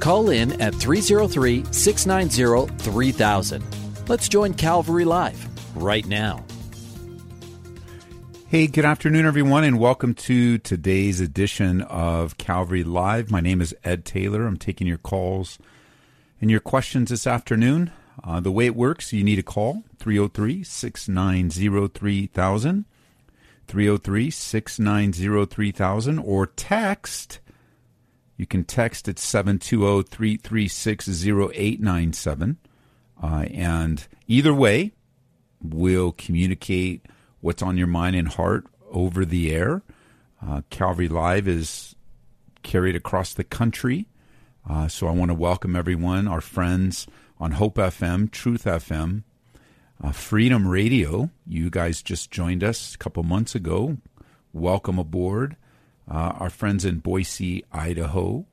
Call in at 303 690 3000. Let's join Calvary Live right now. Hey, good afternoon, everyone, and welcome to today's edition of Calvary Live. My name is Ed Taylor. I'm taking your calls and your questions this afternoon. Uh, the way it works, you need a call 303 690 3000. 303 690 3000 or text. You can text at 720 336 0897. Uh, and either way, we'll communicate what's on your mind and heart over the air. Uh, Calvary Live is carried across the country. Uh, so I want to welcome everyone, our friends on Hope FM, Truth FM, uh, Freedom Radio. You guys just joined us a couple months ago. Welcome aboard. Uh, our friends in Boise, Idaho.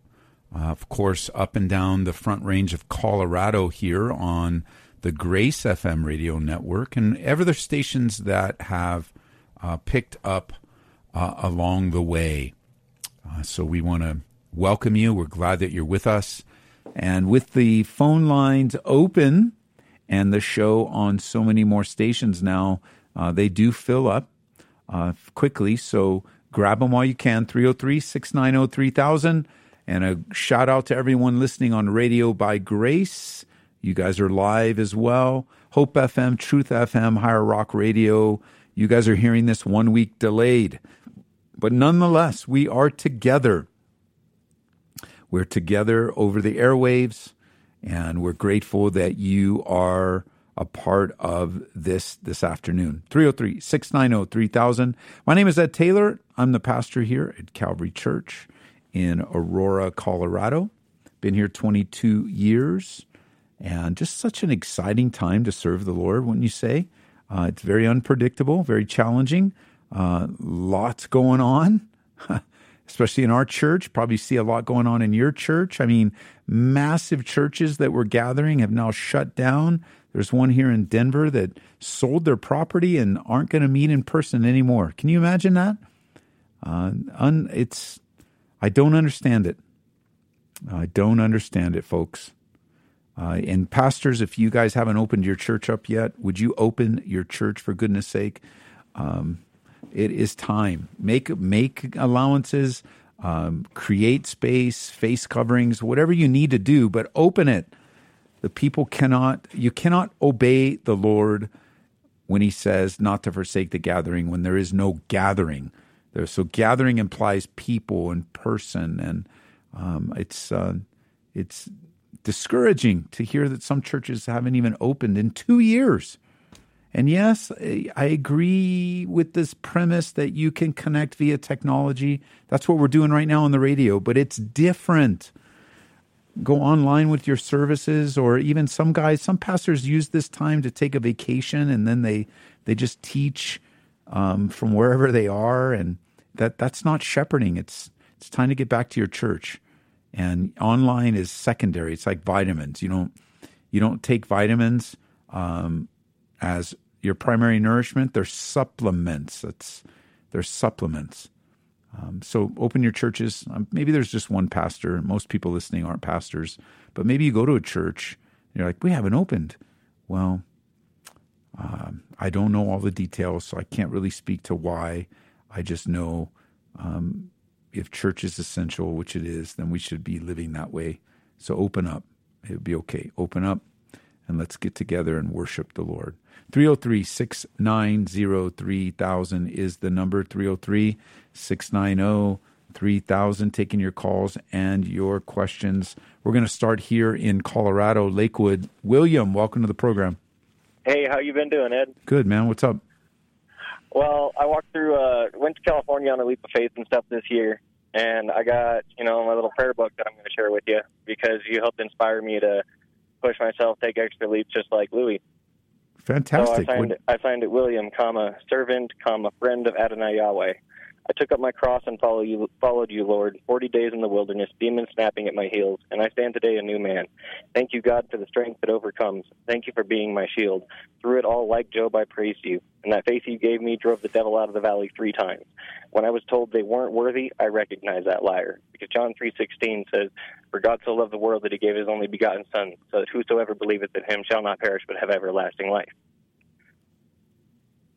Uh, of course, up and down the front range of Colorado here on the Grace FM radio network, and ever the stations that have uh, picked up uh, along the way. Uh, so we want to welcome you. We're glad that you're with us. And with the phone lines open, and the show on so many more stations now. Uh, they do fill up quickly, so grab them while you can. 303 690 3000. And a shout out to everyone listening on Radio by Grace. You guys are live as well. Hope FM, Truth FM, Higher Rock Radio. You guys are hearing this one week delayed. But nonetheless, we are together. We're together over the airwaves and we're grateful that you are a part of this this afternoon. 303 690 3000. My name is Ed Taylor. I'm the pastor here at Calvary Church in Aurora, Colorado. Been here 22 years and just such an exciting time to serve the Lord, wouldn't you say? Uh, it's very unpredictable, very challenging, uh, lots going on. especially in our church. Probably see a lot going on in your church. I mean, massive churches that were gathering have now shut down. There's one here in Denver that sold their property and aren't going to meet in person anymore. Can you imagine that? Uh, un, it's I don't understand it. I don't understand it, folks. Uh, and pastors, if you guys haven't opened your church up yet, would you open your church for goodness sake? Um, it is time. Make make allowances, um, create space, face coverings, whatever you need to do, but open it. The people cannot. You cannot obey the Lord when He says not to forsake the gathering when there is no gathering. There, so gathering implies people and person, and um, it's uh, it's discouraging to hear that some churches haven't even opened in two years. And yes, I agree with this premise that you can connect via technology. That's what we're doing right now on the radio, but it's different. Go online with your services, or even some guys, some pastors use this time to take a vacation and then they, they just teach um, from wherever they are. And that, that's not shepherding. It's, it's time to get back to your church. And online is secondary. It's like vitamins. You don't, you don't take vitamins um, as your primary nourishment. They're supplements. It's they're supplements. Um, so open your churches. Um, maybe there's just one pastor. Most people listening aren't pastors, but maybe you go to a church. And you're like, we haven't opened. Well, um, I don't know all the details, so I can't really speak to why. I just know um, if church is essential, which it is, then we should be living that way. So open up. It would be okay. Open up and let's get together and worship the Lord. 303 690 3000 is the number 303 690 3000. Taking your calls and your questions. We're going to start here in Colorado, Lakewood. William, welcome to the program. Hey, how you been doing, Ed? Good, man. What's up? Well, I walked through, uh, went to California on a leap of faith and stuff this year, and I got you know my little prayer book that I'm going to share with you because you helped inspire me to push myself, take extra leaps, just like Louis. Fantastic. So I signed, it, I signed it William, comma servant, comma friend of Adonai Yahweh. I took up my cross and followed you, followed you, Lord. Forty days in the wilderness, demons snapping at my heels, and I stand today a new man. Thank you, God, for the strength that overcomes. Thank you for being my shield. Through it all, like Job, I praised you. And that faith you gave me drove the devil out of the valley three times. When I was told they weren't worthy, I recognized that liar. Because John three sixteen says, "For God so loved the world that He gave His only begotten Son, so that whosoever believeth in Him shall not perish but have everlasting life."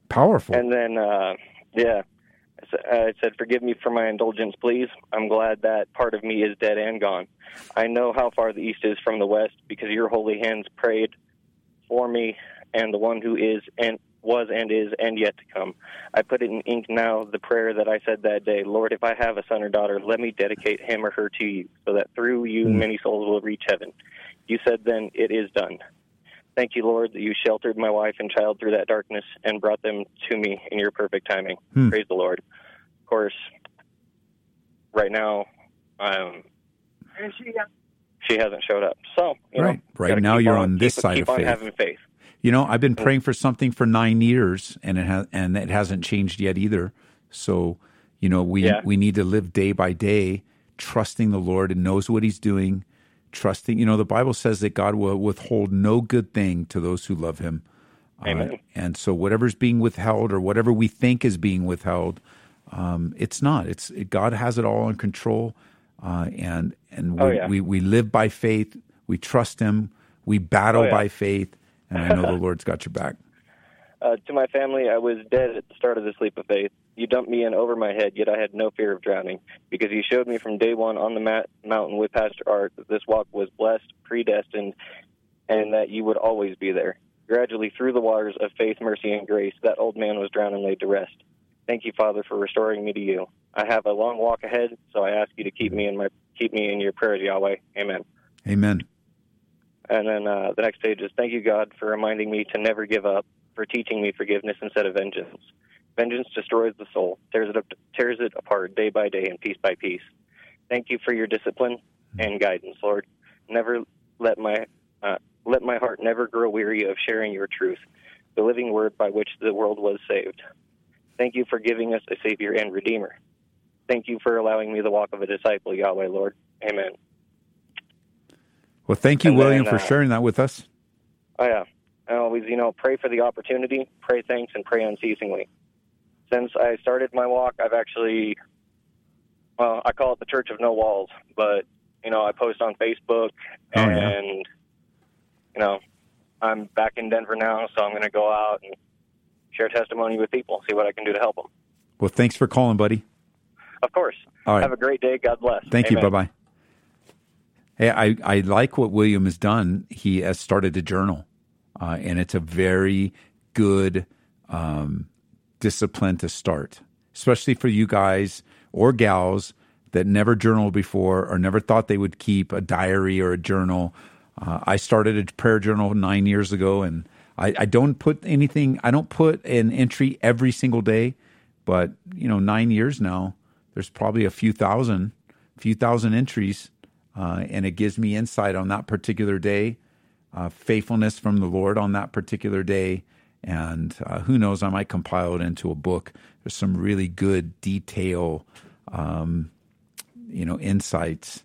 Powerful. And then, uh, yeah, I said, Forgive me for my indulgence, please. I'm glad that part of me is dead and gone. I know how far the east is from the west because your holy hands prayed for me and the one who is and was and is and yet to come. I put it in ink now, the prayer that I said that day Lord, if I have a son or daughter, let me dedicate him or her to you, so that through you Mm. many souls will reach heaven. You said then, It is done. Thank you, Lord, that you sheltered my wife and child through that darkness and brought them to me in your perfect timing. Hmm. Praise the Lord. Of course, right now, um, she hasn't showed up. So, you Right. know, Right now you're on, on this keep, side keep of on faith. having faith. You know, I've been praying for something for nine years, and it has, and it hasn't changed yet either. So, you know, we Yeah. we need to live day by day, trusting the Lord and knows what He's doing. Trusting, you know, the Bible says that God will withhold no good thing to those who love Him. Uh, Amen. and so, whatever's being withheld, or whatever we think is being withheld, um, it's not. It's it, God has it all in control, uh, and and we, Oh, yeah. we we live by faith. We trust Him. We battle Oh, yeah. by faith, and I know the Lord's got your back. Uh, to my family, I was dead at the start of this leap of faith. You dumped me in over my head, yet I had no fear of drowning, because you showed me from day one on the mat- mountain with Pastor Art that this walk was blessed, predestined, and that you would always be there. Gradually, through the waters of faith, mercy, and grace, that old man was drowned and laid to rest. Thank you, Father, for restoring me to you. I have a long walk ahead, so I ask you to keep me in my keep me in your prayers, Yahweh. Amen. Amen. And then uh, the next page is thank you, God, for reminding me to never give up, for teaching me forgiveness instead of vengeance. Vengeance destroys the soul, tears it up, tears it apart day by day and piece by piece. Thank you for your discipline and guidance, Lord. Never let my uh, let my heart never grow weary of sharing your truth, the living word by which the world was saved. Thank you for giving us a Savior and Redeemer. Thank you for allowing me the walk of a disciple, Yahweh, Lord. Amen. Well, thank you, And William, then, for uh, sharing that with us. Oh yeah. I always, you know, pray for the opportunity, pray thanks, and pray unceasingly. Since I started my walk, I've actually, well, I call it the Church of No Walls, but you know, I post on Facebook, Oh, and yeah. you know, I'm back in Denver now, so I'm going to go out and share testimony with people, see what I can do to help them. Well, thanks for calling, buddy. Of course. All right. Have a great day. God bless. Thank you. Bye bye. Hey, I, I like what William has done. He has started a journal, uh, and it's a very good um, discipline to start, especially for you guys or gals that never journaled before or never thought they would keep a diary or a journal. Uh, I started a prayer journal nine years ago, and I, I don't put anything. I don't put an entry every single day, but you know, nine years now, there's probably a few thousand, few thousand entries, uh, and it gives me insight on that particular day, uh, faithfulness from the Lord on that particular day, and uh, who knows, I might compile it into a book. There's some really good detail, um, you know, insights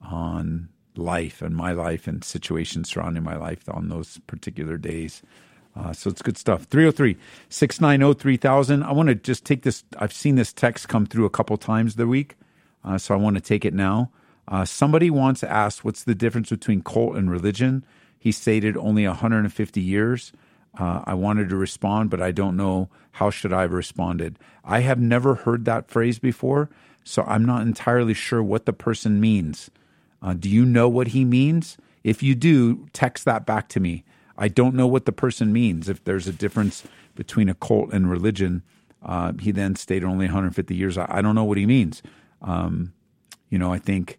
on life and my life and situations surrounding my life on those particular days. Uh, so it's good stuff. 303 690 3000. I want to just take this. I've seen this text come through a couple times the week, uh, so I want to take it now. Uh, somebody once asked, What's the difference between cult and religion? He stated only 150 years. Uh, I wanted to respond, but I don't know how should I have responded. I have never heard that phrase before, so I'm not entirely sure what the person means. Uh, do you know what he means? If you do, text that back to me. I don't know what the person means. If there's a difference between a cult and religion, uh, he then stated only 150 years. I, I don't know what he means. Um, you know, I think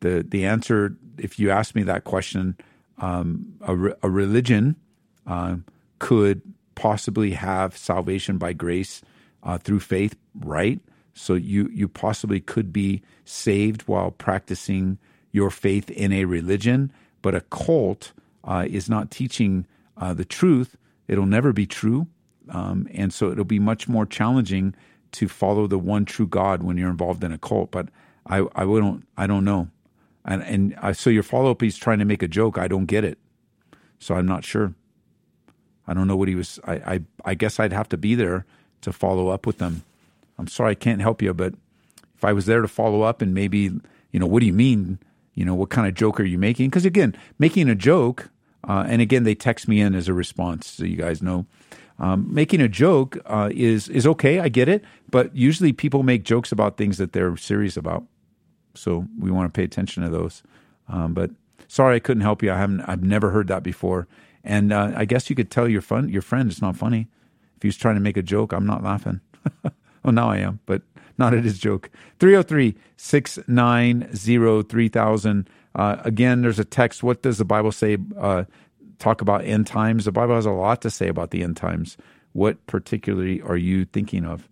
the the answer, if you ask me that question, um, a, re- a religion uh, could possibly have salvation by grace uh, through faith, right? So you you possibly could be saved while practicing your faith in a religion, but a cult uh, is not teaching uh, the truth. It'll never be true, um, and so it'll be much more challenging to follow the one true God when you're involved in a cult. But I I wouldn't I don't know, and and I, so your follow up is trying to make a joke. I don't get it, so I'm not sure. I don't know what he was. I, I, I guess I'd have to be there to follow up with them. I'm sorry I can't help you, but if I was there to follow up and maybe, you know, what do you mean? You know, what kind of joke are you making? Because again, making a joke, uh, and again, they text me in as a response, so you guys know. Um, making a joke uh, is is okay. I get it, but usually people make jokes about things that they're serious about. So we want to pay attention to those. Um, but sorry, I couldn't help you. I haven't. I've never heard that before. And uh, I guess you could tell your fun your friend it's not funny. If he's trying to make a joke, I'm not laughing. well, now I am, but not at his joke. 303 690 3000. Uh, again, there's a text. What does the Bible say? Uh, talk about end times. The Bible has a lot to say about the end times. What particularly are you thinking of?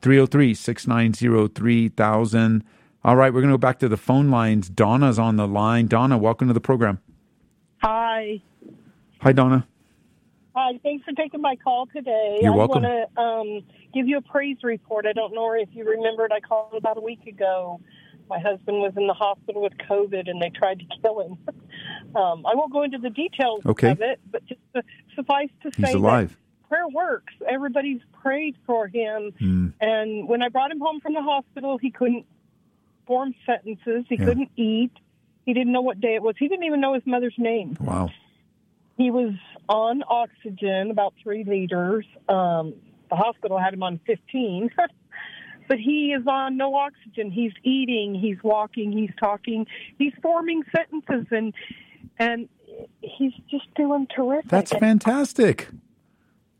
303 690 3000. All right, we're going to go back to the phone lines. Donna's on the line. Donna, welcome to the program. Hi. Hi, Donna. Hi, thanks for taking my call today. You're I welcome. want to um, give you a praise report. I don't know if you remembered, I called about a week ago. My husband was in the hospital with COVID and they tried to kill him. um, I won't go into the details Okay. of it, but just to suffice to He's say alive. that prayer works. Everybody's prayed for him. Hmm. And when I brought him home from the hospital, he couldn't form sentences, he Yeah. couldn't eat. He didn't know what day it was. He didn't even know his mother's name. Wow. He was on oxygen, about three liters. Um, the hospital had him on 15. but he is on no oxygen. He's eating, he's walking, he's talking, he's forming sentences, and and he's just doing terrific. That's fantastic.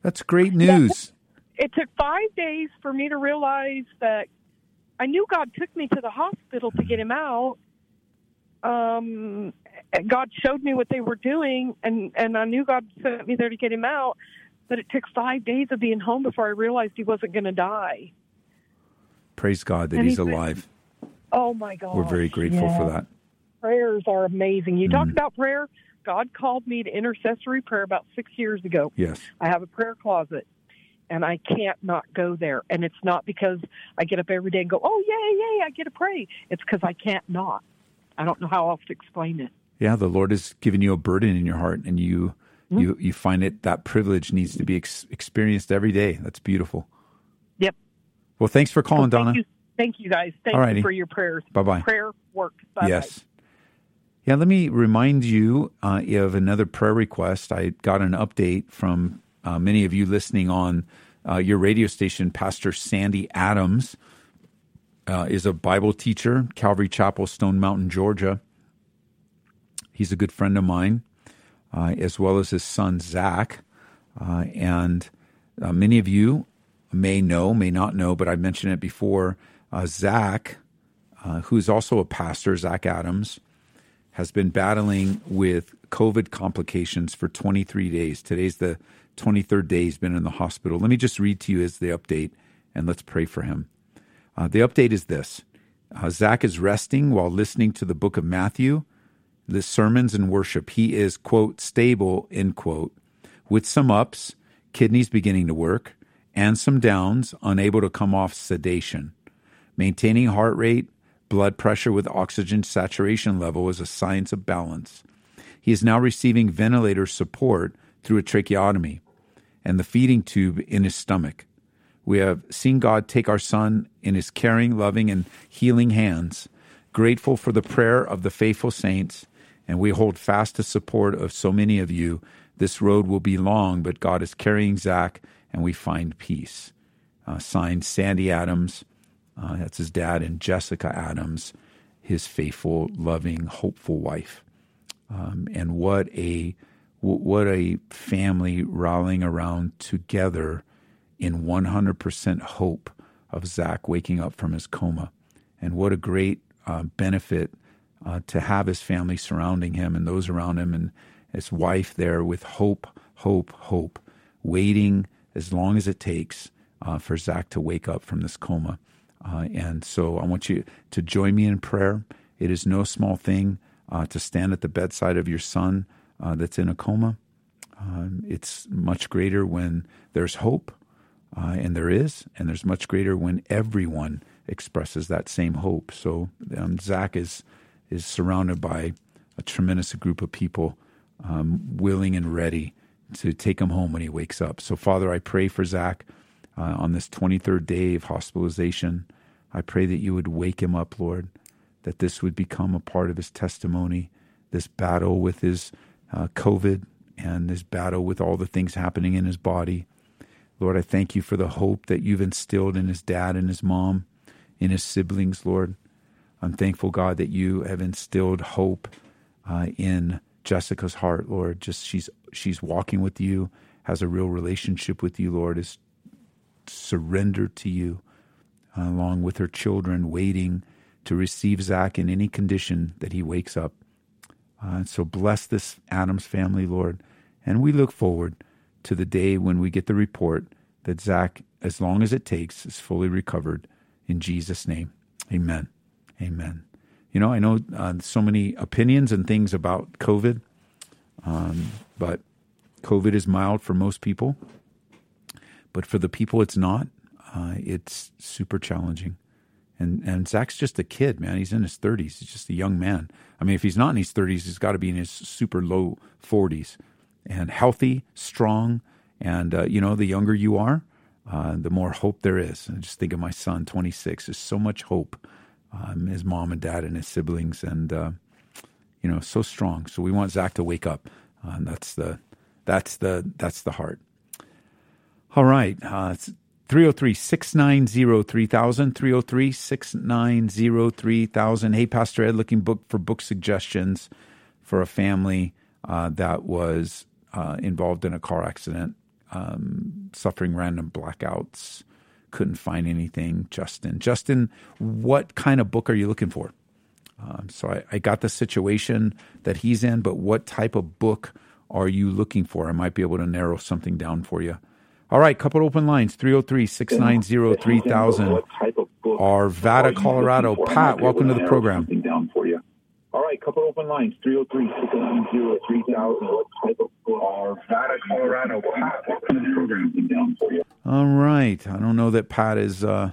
That's great news. it took five days for me to realize that I knew God took me to the hospital to get him out. Um, God showed me what they were doing, and and I knew God sent me there to get him out. But it took five days of being home before I realized he wasn't going to die. Praise God that And he's he's- alive. Oh my God! We're very grateful for that. Prayers are amazing. You Mm. talk about prayer. God called me to intercessory prayer about six years ago. Yes. I have a prayer closet and I can't not go there. And it's not because I get up every day and go, oh, yay, yay, I get to pray. It's because I can't not. I don't know how else to explain it. Yeah, the Lord has given you a burden in your heart, and you Hmm? you you find it that privilege needs to be ex- experienced every day. That's beautiful. Yep. Well, thanks for calling, Thank Donna. you, thank you guys. Thank Alrighty. you for your prayers. Bye-bye. Prayer works. Bye-bye. Yes. Yeah, let me remind you uh, of another prayer request. I got an update from uh, many of you listening on uh, your radio station. Pastor Sandy Adams uh, is a Bible teacher, Calvary Chapel, Stone Mountain, Georgia. He's a good friend of mine, uh, as well as his son, Zach. Uh, and uh, many of you may know, may not know, but I mentioned it before. Uh, Zach, uh, who's also a pastor, Zach Adams, has been battling with COVID complications for 23 days. Today's the 23rd day he's been in the hospital. Let me just read to you as the update, and let's pray for him. Uh, the update is this Zach is resting while listening to the book of Matthew, the sermons and worship. He is, quote, stable, end quote, with some ups, kidneys beginning to work, and some downs, unable to come off sedation. Maintaining heart rate, blood pressure with oxygen saturation level is a science of balance. He is now receiving ventilator support through a tracheotomy and the feeding tube in his stomach. We have seen God take our son in his caring, loving, and healing hands, grateful for the prayer of the faithful saints, and we hold fast the support of so many of you. This road will be long, but God is carrying Zach, and we find peace. Uh, signed Sandy Adams, uh, that's his dad, and Jessica Adams, his faithful, loving, hopeful wife. Um, and what a what a family rallying around together in 100% hope of Zach waking up from his coma. And what a great uh, benefit uh, to have his family surrounding him and those around him and his wife there with hope, hope, hope, waiting as long as it takes uh, for Zach to wake up from this coma. Uh, and so I want you to join me in prayer. It is no small thing uh, to stand at the bedside of your son uh, that's in a coma. Um, it's much greater when there's hope, uh, and there is, and there's much greater when everyone expresses that same hope. So um, Zach is is surrounded by a tremendous group of people um, willing and ready to take him home when he wakes up. So Father, I pray for Zach uh, on this 23rd day of hospitalization. I pray that you would wake him up, Lord, that this would become a part of his testimony, this battle with his uh, COVID and this battle with all the things happening in his body. Lord, I thank you for the hope that you've instilled in his dad and his mom, in his siblings, Lord. I'm thankful, God, that you have instilled hope uh, in Jessica's heart, Lord. Just she's she's walking with you, has a real relationship with you, Lord, is surrendered to you, uh, along with her children, waiting to receive Zach in any condition that he wakes up. Uh, so bless this Adams family, Lord, and we look forward to the day when we get the report that Zach, as long as it takes, is fully recovered. In Jesus' name, Amen. Amen. You know, I know uh, so many opinions and things about COVID, um, but COVID is mild for most people. But for the people it's not, uh, it's super challenging. And and Zach's just a kid, man. He's in his 30s. He's just a young man. I mean, if he's not in his 30s, he's got to be in his super low 40s. And healthy, strong, and uh, you know, the younger you are, uh, the more hope there is. And just think of my son, 26. There's so much hope um, his mom and dad and his siblings, and uh, you know, so strong. So we want Zach to wake up. Uh, that's the that's the that's the heart. All right, uh, 303 690 3000. 303 690 3000. Hey, Pastor Ed, looking book for book suggestions for a family uh, that was uh, involved in a car accident, um, suffering random blackouts couldn't find anything. Justin, Justin, what kind of book are you looking for? Um, so I, I, got the situation that he's in, but what type of book are you looking for? I might be able to narrow something down for you. All right, couple open lines 303 690 3000. Arvada, Colorado. Pat, welcome to the program. All right, couple open lines 303 690 3000. Arvada, Colorado. Pat, welcome to the program. Down for you. All right. I don't know that Pat is uh,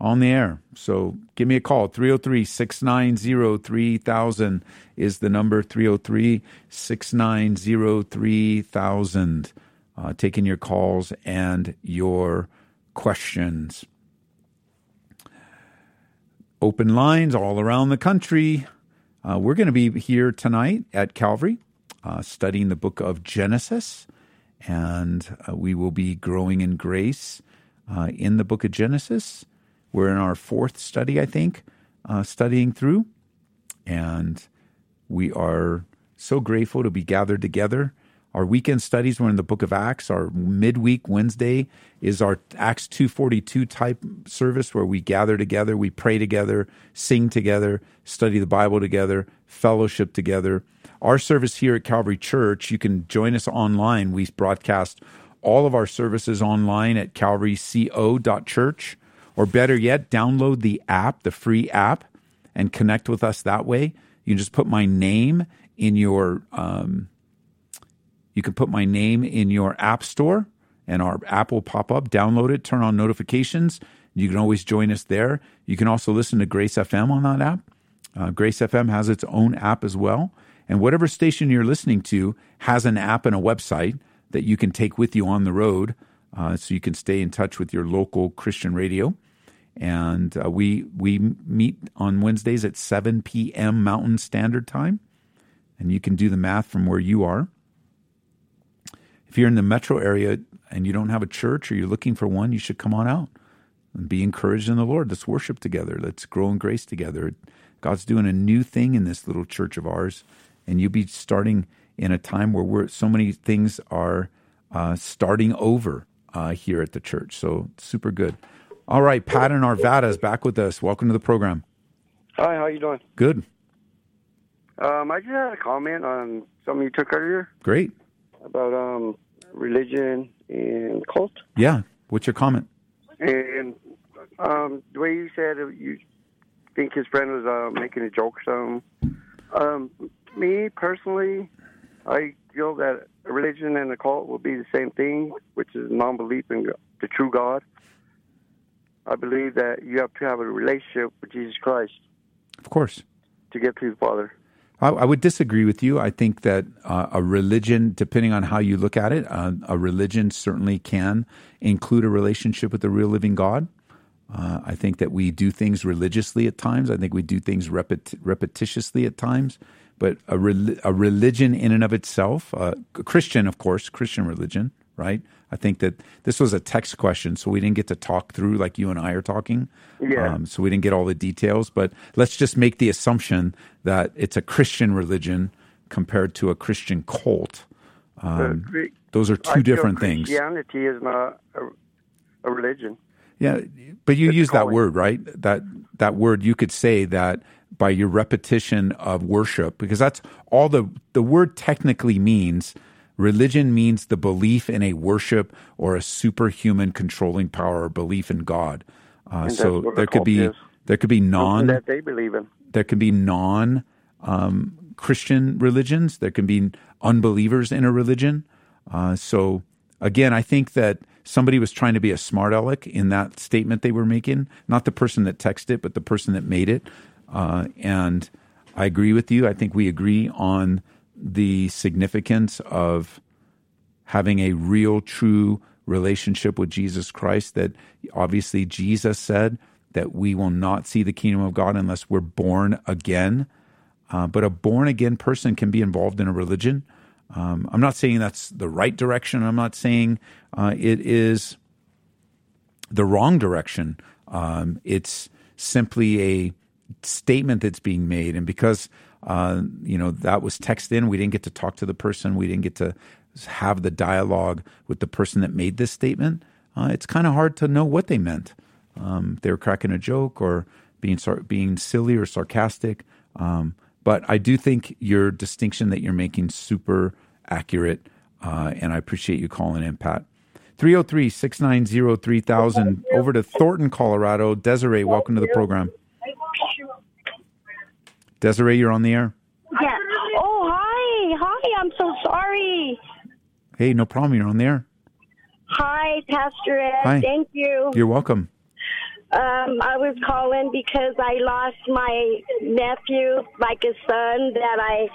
on the air. So give me a call. 303 690 3000 is the number 303 690 3000. Uh, taking your calls and your questions. Open lines all around the country. Uh, we're going to be here tonight at Calvary uh, studying the book of Genesis and uh, we will be growing in grace uh, in the book of Genesis. We're in our fourth study, I think, uh, studying through, and we are so grateful to be gathered together. Our weekend studies were in the book of Acts. Our midweek Wednesday is our Acts 242 type service where we gather together, we pray together, sing together, study the Bible together, fellowship together. Our service here at Calvary Church, you can join us online. We broadcast all of our services online at calvaryco.church, or better yet, download the app, the free app, and connect with us that way. You can just put my name in your, um, you can put my name in your app store, and our app will pop up. Download it, turn on notifications. You can always join us there. You can also listen to Grace FM on that app. Uh, Grace FM has its own app as well. And whatever station you're listening to has an app and a website that you can take with you on the road uh, so you can stay in touch with your local Christian radio. And uh, we, we meet on Wednesdays at 7 p.m. Mountain Standard Time. And you can do the math from where you are. If you're in the metro area and you don't have a church or you're looking for one, you should come on out and be encouraged in the Lord. Let's worship together. Let's grow in grace together. God's doing a new thing in this little church of ours and you'll be starting in a time where we're, so many things are uh, starting over uh, here at the church. So super good. All right, Pat and Arvada is back with us. Welcome to the program. Hi, how you doing? Good. Um, I just had a comment on something you took earlier. Great. About um, religion and cult. Yeah. What's your comment? And um, the way you said it, you think his friend was uh, making a joke or something. Um, me personally, I feel that religion and a cult will be the same thing, which is non-belief in the true God. I believe that you have to have a relationship with Jesus Christ Of course. to get to the Father. I, I would disagree with you. I think that uh, a religion, depending on how you look at it, uh, a religion certainly can include a relationship with the real living God. Uh, I think that we do things religiously at times. I think we do things repet- repetitiously at times. But a, rel- a religion in and of itself, uh, Christian, of course, Christian religion, right? I think that this was a text question, so we didn't get to talk through like you and I are talking. Yeah. Um, so we didn't get all the details. But let's just make the assumption that it's a Christian religion compared to a Christian cult. Um, Uh, those are two feel different things. Christianity is not a, a religion. Yeah, but you It's use that word, right? That that word you could say that by your repetition of worship because that's all the the word technically means religion means the belief in a worship or a superhuman controlling power or belief in God. Uh, so there could be is. there could be non that they believe in. there can be non um, Christian religions. There can be unbelievers in a religion. Uh, so again, I think that somebody was trying to be a smart aleck in that statement they were making. Not the person that texted it, but the person that made it. Uh, and I agree with you. I think we agree on the significance of having a real, true relationship with Jesus Christ. That obviously Jesus said that we will not see the kingdom of God unless we're born again. Uh, but a born again person can be involved in a religion. Um, I'm not saying that's the right direction. I'm not saying uh, it is the wrong direction. Um, it's simply a statement that's being made, and because uh, you know that was text in, we didn't get to talk to the person. We didn't get to have the dialogue with the person that made this statement. Uh, it's kind of hard to know what they meant. Um, they were cracking a joke or being sar- being silly or sarcastic. Um, but I do think your distinction that you're making super accurate, uh, and I appreciate you calling in, Pat. 303 690 3000. Over to Thornton, Colorado. Desiree, welcome to the program. Desiree, you're on the air. Yeah. Oh, hi. Hi. I'm so sorry. Hey, no problem. You're on the air. Hi, Pastor Ed. Hi. Thank you. You're welcome. Um, I was calling because I lost my nephew, like a son that I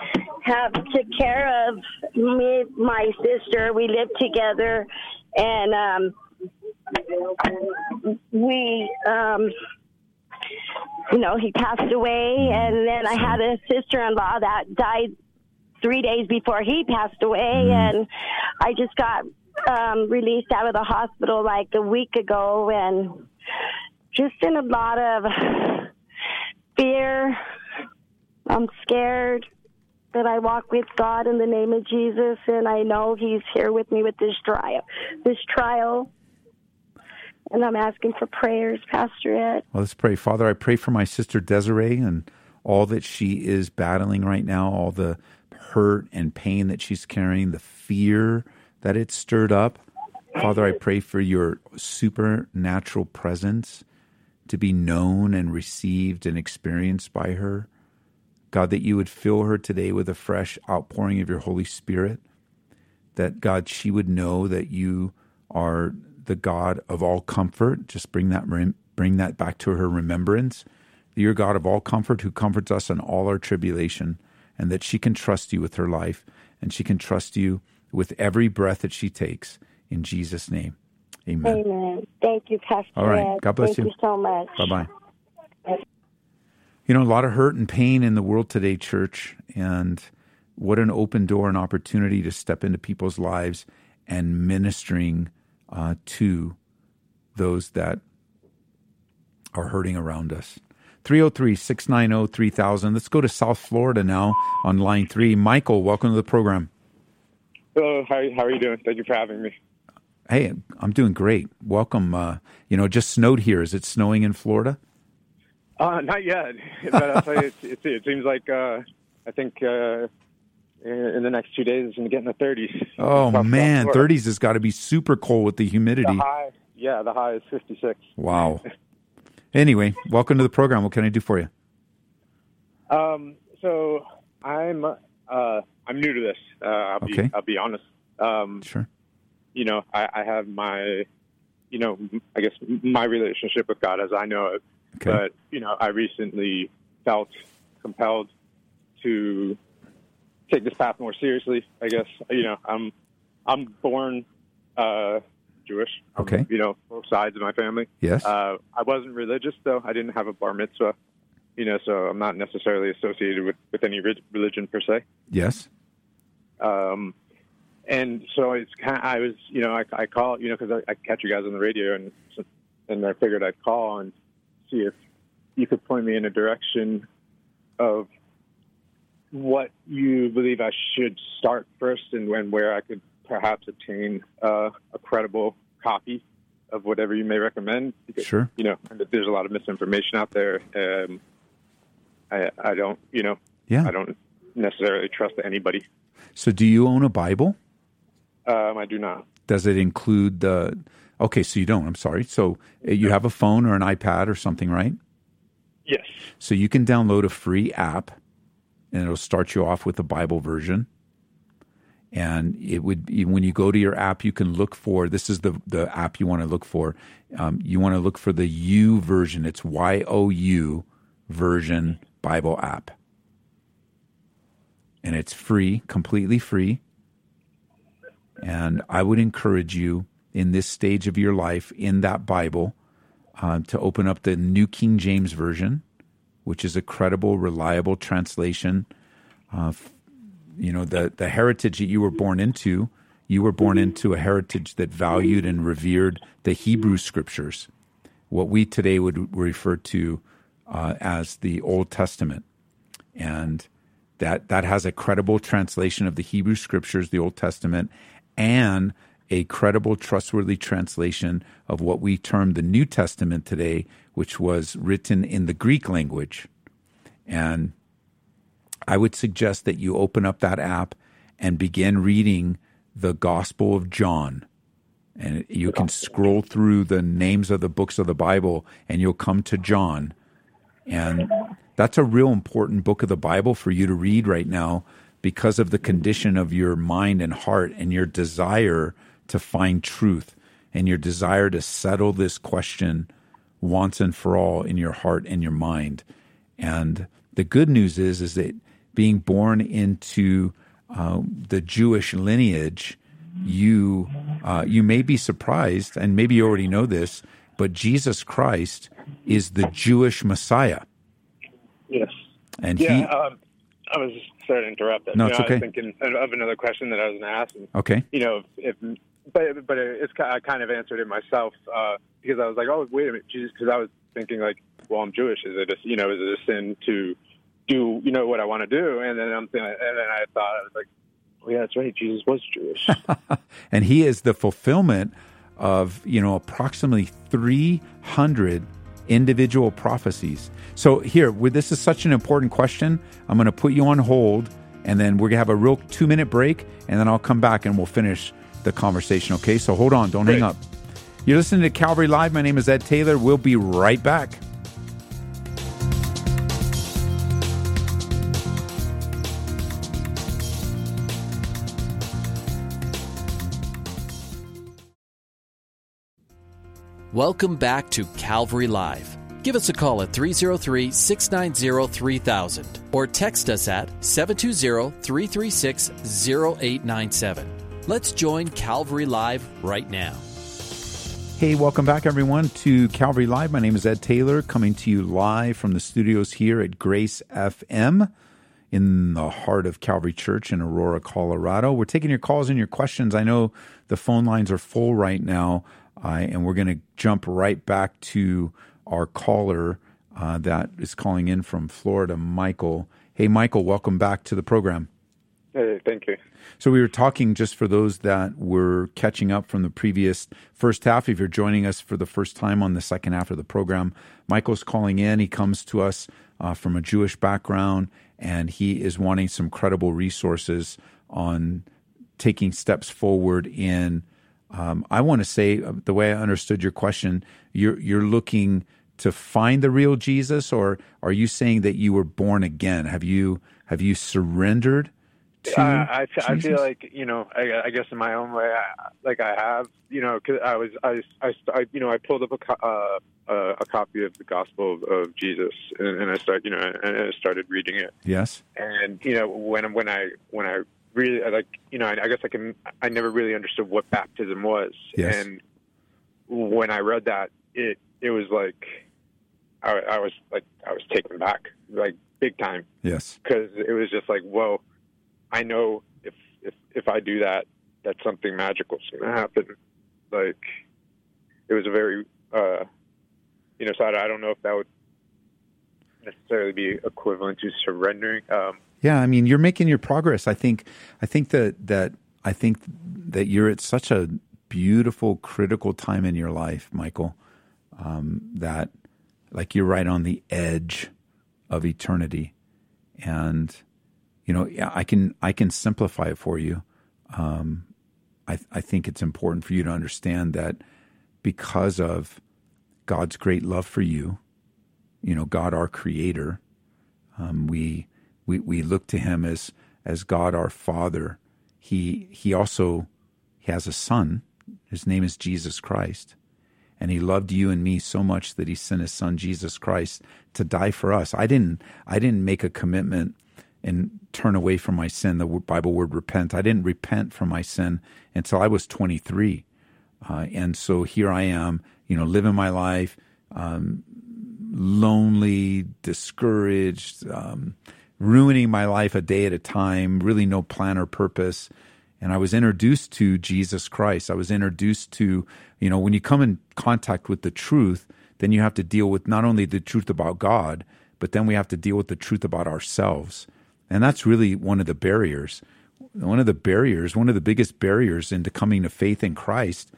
have took care of. Me, my sister, we lived together, and um, we, um, you know, he passed away, and then I had a sister-in-law that died three days before he passed away, and I just got um, released out of the hospital like a week ago, and just in a lot of fear. I'm scared, but I walk with God in the name of Jesus, and I know He's here with me with this trial. This trial, and I'm asking for prayers, Pastor Ed. Well, let's pray. Father, I pray for my sister Desiree and all that she is battling right now, all the hurt and pain that she's carrying, the fear that it's stirred up. Father, I pray for your supernatural presence to be known and received and experienced by her. God, that you would fill her today with a fresh outpouring of your Holy Spirit. That, God, she would know that you are the God of all comfort. Just bring that, bring that back to her remembrance. You're God of all comfort who comforts us in all our tribulation, and that she can trust you with her life, and she can trust you with every breath that she takes. In Jesus' name, amen. Amen. Thank you, Pastor All right. Ed. God bless Thank you. you so much. Bye bye. You know, a lot of hurt and pain in the world today, church, and what an open door and opportunity to step into people's lives and ministering uh, to those that are hurting around us. 303 690 3000. Let's go to South Florida now on line three. Michael, welcome to the program. Hello, how, how are you doing? Thank you for having me. Hey, I'm doing great. Welcome. Uh, you know, just snowed here. Is it snowing in Florida? Uh, not yet, but I'll tell you, it, it, it seems like uh, I think uh, in, in the next two days it's going to get in the 30s. Oh man, 30s has got to be super cold with the humidity. The high, yeah, the high is 56. Wow. Anyway, welcome to the program. What can I do for you? Um, so I'm uh, I'm new to this. Uh, I'll be Okay. I'll be honest. Um, Sure. You know, I, I have my, you know, I guess my relationship with God as I know it. Okay. But you know, I recently felt compelled to take this path more seriously. I guess you know, I'm I'm born uh, Jewish. Okay. You know, both sides of my family. Yes. Uh, I wasn't religious though. I didn't have a bar mitzvah. You know, so I'm not necessarily associated with with any religion per se. Yes. Um, and so it's kind of, I was, you know, I, I call, you know, because I, I catch you guys on the radio, and and I figured I'd call and see if you could point me in a direction of what you believe I should start first, and when where I could perhaps obtain uh, a credible copy of whatever you may recommend. Because, Sure. You know, there's a lot of misinformation out there. Um, I I don't, you know, Yeah. I don't necessarily trust anybody. So, do you own a Bible? Um, I do not. Does it include the? Okay, so you don't. I'm sorry. So uh, you have a phone or an iPad or something, right? Yes. So you can download a free app, and it'll start you off with the Bible version. And it would when you go to your app, you can look for this is the the app you want to look for. Um, you want to look for the YouVersion. It's Y O U version Bible app, and it's free, completely free. And I would encourage you in this stage of your life in that Bible uh, to open up the New King James Version, which is a credible, reliable translation. Uh, you know, the, the heritage that you were born into, you were born into a heritage that valued and revered the Hebrew scriptures, what we today would refer to uh, as the Old Testament. And that, that has a credible translation of the Hebrew scriptures, the Old Testament, and a credible, trustworthy translation of what we term the New Testament today, which was written in the Greek language. And I would suggest that you open up that app and begin reading the Gospel of John. And you can scroll through the names of the books of the Bible and you'll come to John. And that's a real important book of the Bible for you to read right now because of the condition of your mind and heart and your desire to find truth and your desire to settle this question once and for all in your heart and your mind. And the good news is, is that being born into uh, the Jewish lineage, you uh, you may be surprised, and maybe you already know this, but Jesus Christ is the Jewish Messiah. Yes. And yeah, he, um, I was sorry to interrupt. That. No, You it's know, I okay. was thinking of another question that I was going to ask. And, Okay. You know, if, if but but it's I kind of answered it myself uh, because I was like, oh wait a minute, Jesus, because I was thinking like, well, I'm Jewish. Is it a, you know is it a sin to do you know what I want to do? And then I'm thinking, and then I thought I was like, oh yeah, that's right. Jesus was Jewish. and he is the fulfillment of you know approximately 300 individual prophecies so here this is such an important question i'm going to put you on hold and then we're going to have a real two minute break and then i'll come back and we'll finish the conversation okay so hold on don't hang up. You're listening to calvary live. My name is ed taylor. We'll be right back. Welcome back to Calvary Live. Give us a call at 303 690 3000 or text us at 720 336 0897. Let's join Calvary Live right now. Hey, welcome back, everyone, to Calvary Live. My name is Ed Taylor, coming to you live from the studios here at Grace FM in the heart of Calvary Church in Aurora, Colorado. We're taking your calls and your questions. I know the phone lines are full right now, uh, and we're going to jump right back to our caller uh, that is calling in from Florida, Michael. Hey, Michael, welcome back to the program. hey, thank you. So we were talking just for those that were catching up from the previous first half. If you're joining us for the first time on the second half of the program, Michael's calling in. He comes to us uh, from a Jewish background, and he is wanting some credible resources on taking steps forward in. Um, I want to say uh, the way I understood your question, you're you're looking to find the real Jesus, or are you saying that you were born again? Have you have you surrendered Uh, I, I feel like you know, I, I guess in my own way, I, like I have, you know, because I was, I, I, I, you know, I pulled up a, co- uh, uh, a copy of the Gospel of, of Jesus, and, and I started, you know, and I started reading it. yes. And you know, when when I when I really like, you know, I, I guess I can, I never really understood what baptism was, Yes. and when I read that, it it was like, I, I was like, I was taken back, like big time Yes. because it was just like, whoa, I know if if if I do that, that something magical is going to happen. Like, it was a very, uh, you know, so I, I don't know if that would necessarily be equivalent to surrendering. Um, Yeah, I mean, you're making your progress. I think, I think that that I think that you're at such a beautiful, critical time in your life, Michael. Um, that, like, you're right on the edge of eternity, and you know, I can I can simplify it for you. Um, I I think it's important for you to understand that because of God's great love for you, you know, God our Creator, um, we we we look to Him as as God our Father. He he also he has a Son. His name is Jesus Christ, and He loved you and me so much that He sent His Son Jesus Christ to die for us. I didn't I didn't make a commitment and turn away from my sin. The Bible word repent. I didn't repent from my sin until I was 23. Uh, and so here I am, you know, living my life, um, lonely, discouraged, um, ruining my life a day at a time, really no plan or purpose. And I was introduced to Jesus Christ. I was introduced to, you know, when you come in contact with the truth, then you have to deal with not only the truth about God, but then we have to deal with the truth about ourselves. And that's really one of the barriers. One of the barriers, one of the biggest barriers into coming to faith in Christ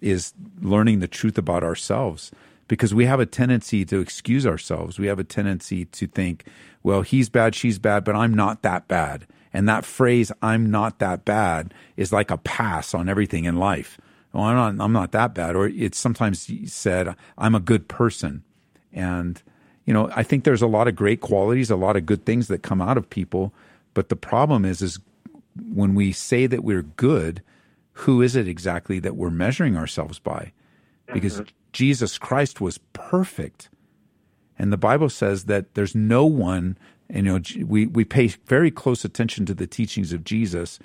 is learning the truth about ourselves because we have a tendency to excuse ourselves. We have a tendency to think, well, he's bad, she's bad, but I'm not that bad. And that phrase, I'm not that bad, is like a pass on everything in life. Well, I'm not, I'm not that bad. Or it's sometimes said, I'm a good person. And, you know, I think there's a lot of great qualities, a lot of good things that come out of people. But the problem is, is when we say that we're good, who is it exactly that we're measuring ourselves by? Because mm-hmm. Jesus Christ was perfect. And the Bible says that there's no one, you know, we, we pay very close attention to the teachings of Jesus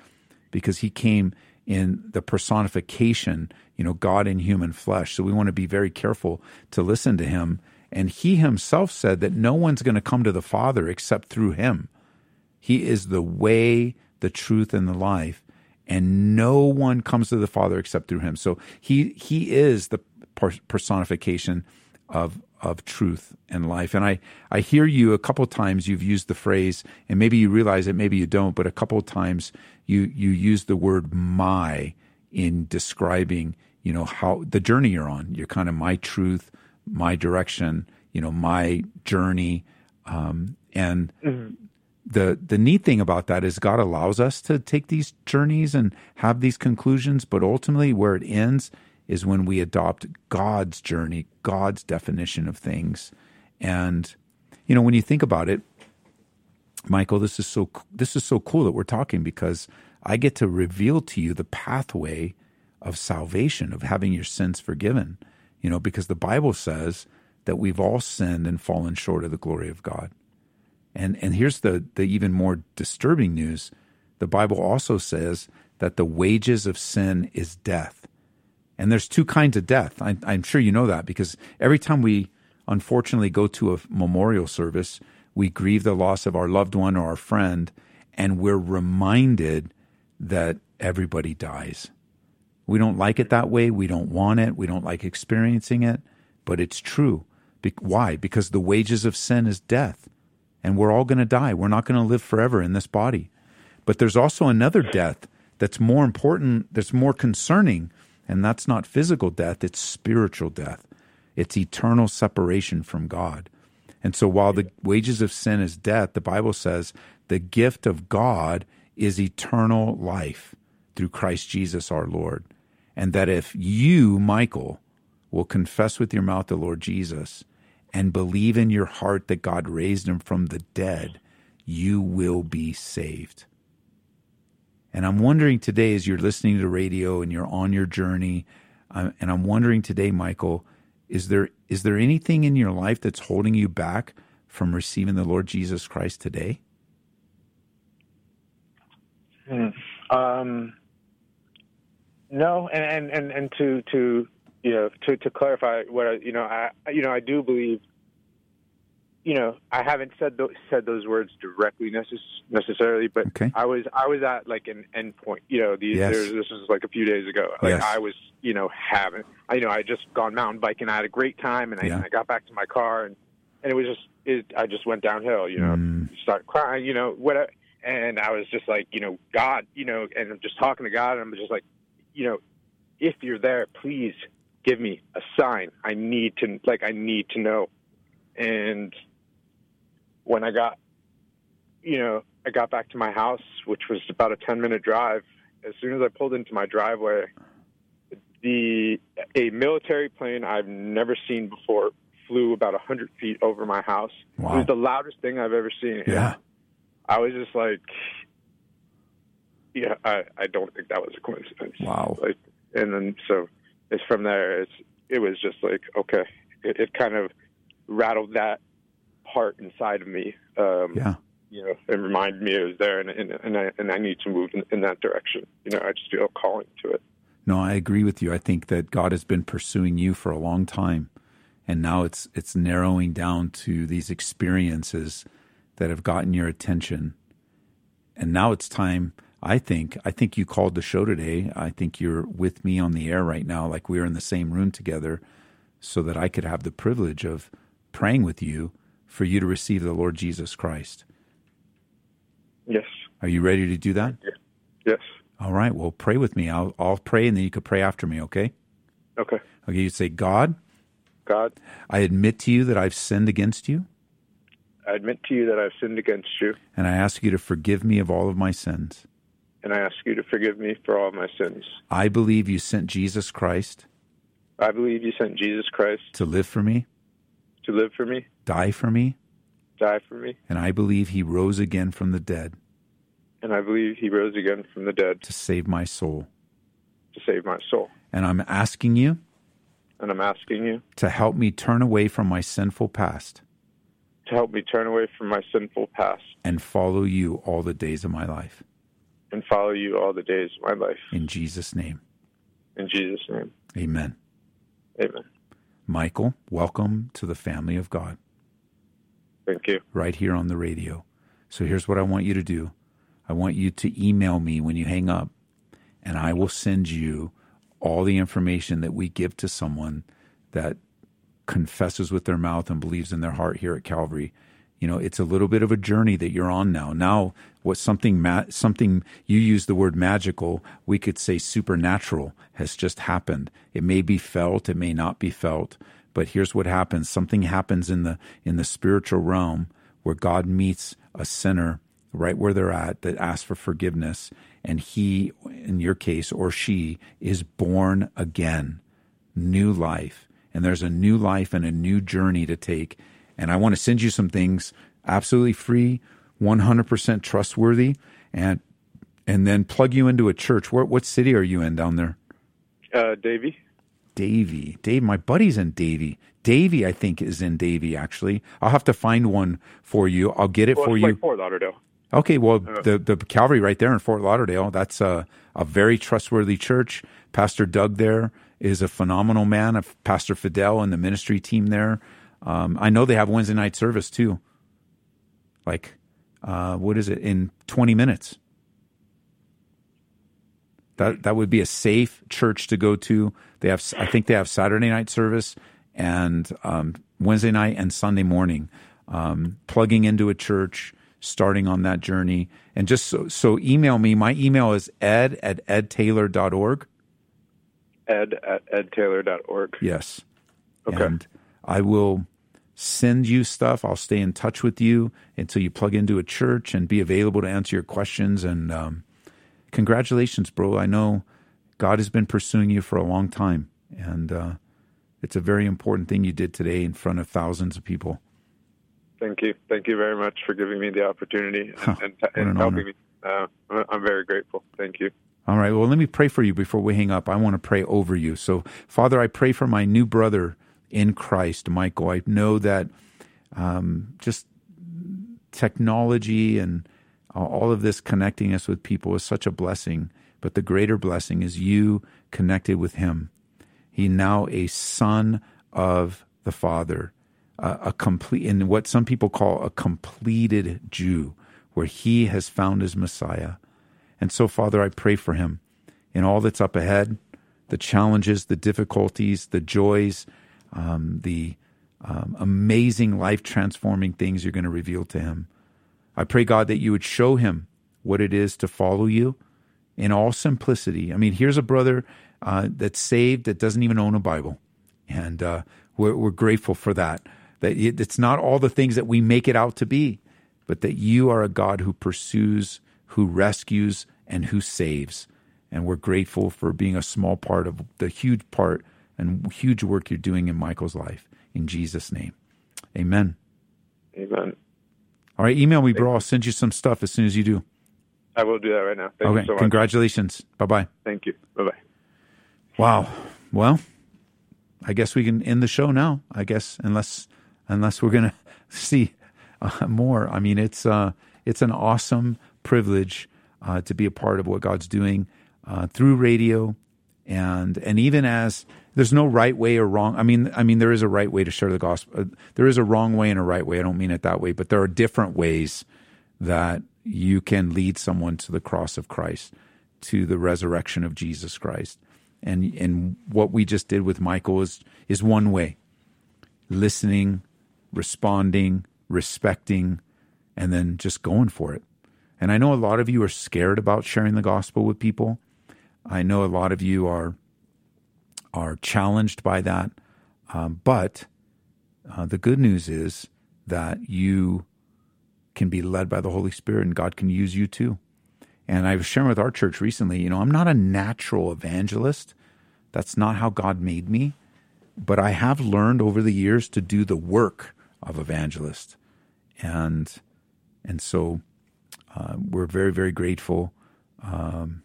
because he came in the personification, you know, God in human flesh. So we want to be very careful to listen to him. And he himself said that no one's going to come to the Father except through him. He is the way, the truth, and the life. And no one comes to the Father except through him. So he he is the personification of of truth and life. And I, I hear you a couple times you've used the phrase, and maybe you realize it, maybe you don't, but a couple times you you use the word my in describing, you know, how the journey you're on. You're kind of my truth, my direction, you know, my journey. Um, and Mm-hmm. the the neat thing about that is God allows us to take these journeys and have these conclusions, but ultimately where it ends is when we adopt God's journey, God's definition of things. And you know, when you think about it, Michael, this is so this is so cool that we're talking because I get to reveal to you the pathway of salvation, of having your sins forgiven. You know, because the Bible says that we've all sinned and fallen short of the glory of God. And and here's the the even more disturbing news. The Bible also says that the wages of sin is death. And there's two kinds of death. I, I'm sure you know that because every time we unfortunately go to a memorial service, we grieve the loss of our loved one or our friend, and we're reminded that everybody dies. We don't like it that way. We don't want it. We don't like experiencing it, but it's true. Be- why? Because the wages of sin is death, and we're all going to die. We're not going to live forever in this body. But there's also another death that's more important, that's more concerning, and that's not physical death, it's spiritual death. It's eternal separation from God. And so while the wages of sin is death, the Bible says the gift of God is eternal life through Christ Jesus our Lord. And that if you, Michael, will confess with your mouth the Lord Jesus and believe in your heart that God raised him from the dead, you will be saved. And I'm wondering today, as you're listening to the radio and you're on your journey, uh, and I'm wondering today, Michael, is there is there anything in your life that's holding you back from receiving the Lord Jesus Christ today? Hmm. Um, no, and, and, and and to to you know to, to clarify what I, you know I you know I do believe you know I haven't said those, said those words directly necess- necessarily, but okay. I was I was at like an end point. You know, these Yes. there's, this was like a few days ago. Like Yes. I was you know having I you know I had just gone mountain biking. I had a great time, and I, Yeah. I got back to my car and and it was just it, I just went downhill. You know, Mm. start crying. You know what? And I was just like you know God. You know, and I'm just talking to God, and I'm just like you know if you're there, please give me a sign. I need to like I need to know. And when I got you know, I got back to my house, which was about a 10 minute drive. As soon as I pulled into my driveway, the a military plane I've never seen before flew about 100 feet over my house. It was the loudest thing I've ever seen. Yeah. I was just like, yeah, I, I don't think that was a coincidence. Wow. Like, and then so it's from there. It's it was just like okay, it, it kind of rattled that part inside of me. Um, Yeah. You know, and reminded me it was there, and and, and I and I need to move in, in that direction. You know, I just feel calling to it. No, I agree with you. I think that God has been pursuing you for a long time, and now it's it's narrowing down to these experiences that have gotten your attention. And now it's time. I think. I think you called the show today. I think you're with me on the air right now, like we're in the same room together, so that I could have the privilege of praying with you for you to receive the Lord Jesus Christ. Yes. Are you ready to do that? Yes. All right. Well, pray with me. I'll I'll pray, and then you could pray after me. Okay. Okay. Okay. You say, God, God, I admit to you that I've sinned against you, I admit to you that I've sinned against you, and I ask you to forgive me of all of my sins. And I ask you to forgive me for all my sins. I believe you sent Jesus Christ I believe you sent Jesus Christ to live for me, to live for me, die for me, die for me, and I believe he rose again from the dead and I believe he rose again from the dead to save my soul. to save my soul. And I'm asking you And I'm asking you to help me turn away from my sinful past to help me turn away from my sinful past and follow you all the days of my life. And follow you all the days of my life. In Jesus' name, In Jesus' name, amen. amen. Michael, welcome to the family of God. Thank you. right here on the radio. So here's what I want you to do I want you to email me when you hang up, and I will send you all the information that we give to someone that confesses with their mouth and believes in their heart here at Calvary. You know, it's a little bit of a journey that you're on now. Now, what something ma- something you use the word magical, we could say supernatural has just happened. It may be felt, it may not be felt, but here's what happens. Something happens in the in the spiritual realm where God meets a sinner right where they're at that asks for forgiveness and he in your case or she is born again new life and there's a new life and a new journey to take and i want to send you some things absolutely free 100% trustworthy and and then plug you into a church Where, what city are you in down there Uh, Davie? davie dave my buddy's in davie davie i think is in davie actually i'll have to find one for you i'll get it Well, for you like Fort Lauderdale. Okay, well, Uh, the the Calvary right there in Fort Lauderdale, that's a a very trustworthy church. Pastor Doug there is a phenomenal man. Of Pastor Fidel and the ministry team there. Um, I know they have Wednesday night service too. Like, uh, what is it in twenty minutes? That that would be a safe church to go to. They have, I think they have Saturday night service and um, Wednesday night and Sunday morning. Um, plugging into a church, starting on that journey, and just so, so email me. My email is ed at edtaylor.org. Ed at edtaylor.org. Yes. Okay. And I will send you stuff. I'll stay in touch with you until you plug into a church and be available to answer your questions. And um, congratulations, bro. I know God has been pursuing you for a long time. And uh, It's a very important thing you did today in front of thousands of people. Thank you. Thank you very much for giving me the opportunity and, and, what an helping honor. me. Uh, I'm very grateful. Thank you. All right. Well, let me pray for you before we hang up. I want to pray over you. So, Father, I pray for my new brother in Christ, Michael. I know that um, just technology and all of this connecting us with people is such a blessing. But the greater blessing is you connected with him. He now a son of the Father, uh, a complete, in what some people call a completed Jew, where he has found his Messiah. And so, Father, I pray for him in all that's up ahead, the challenges, the difficulties, the joys, um, the um, amazing life transforming things you're going to reveal to him. I pray, God, that you would show him what it is to follow you in all simplicity. I mean, here's a brother uh, that's saved that doesn't even own a Bible. And uh, we're, we're grateful for that. That it, it's not all the things that we make it out to be, but that you are a God who pursues, who rescues, and who saves. And we're grateful for being a small part of the huge part and huge work you're doing in Michael's life. In Jesus' name. Amen. Amen. All right, email me, bro. I'll send you some stuff as soon as you do. I will do that right now. Thank okay, you so much. congratulations. Bye bye. Thank you. Bye bye. Wow. Well, I guess we can end the show now. I guess unless unless we're gonna see uh, more. I mean, it's uh, it's an awesome privilege uh, to be a part of what God's doing uh, through radio, and and even as there's no right way or wrong. I mean, I mean there is a right way to share the gospel. Uh, there is a wrong way and a right way. I don't mean it that way, but there are different ways that you can lead someone to the cross of Christ, to the resurrection of Jesus Christ. And and what we just did with Michael is is one way. Listening, responding, respecting, and then just going for it. And I know a lot of you are scared about sharing the gospel with people. I know a lot of you are are challenged by that. Um, but uh, the good news is that you can be led by the Holy Spirit and God can use you too. And I was sharing with our church recently, you know, I'm not a natural evangelist. That's not how God made me. But I have learned over the years to do the work of evangelist. And and so uh, we're very, very grateful. Um,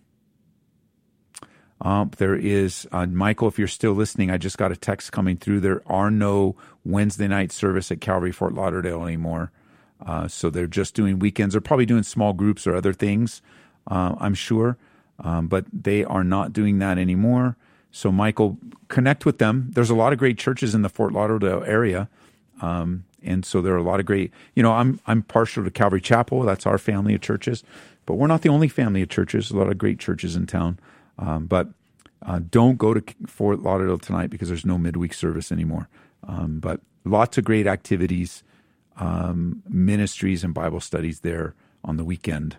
um, there is, uh, Michael, if you're still listening, I just got a text coming through. There are no Wednesday night service at Calvary Fort Lauderdale anymore. Uh, so they're just doing weekends. They're probably doing small groups or other things, uh, I'm sure. Um, but they are not doing that anymore. So, Michael, connect with them. There's a lot of great churches in the Fort Lauderdale area. Um, and so there are a lot of great, you know, I'm, I'm partial to Calvary Chapel. That's our family of churches. But we're not the only family of churches. A lot of great churches in town. Um, but uh, don't go to Fort Lauderdale tonight because there's no midweek service anymore. Um, but lots of great activities, um, ministries, and Bible studies there on the weekend.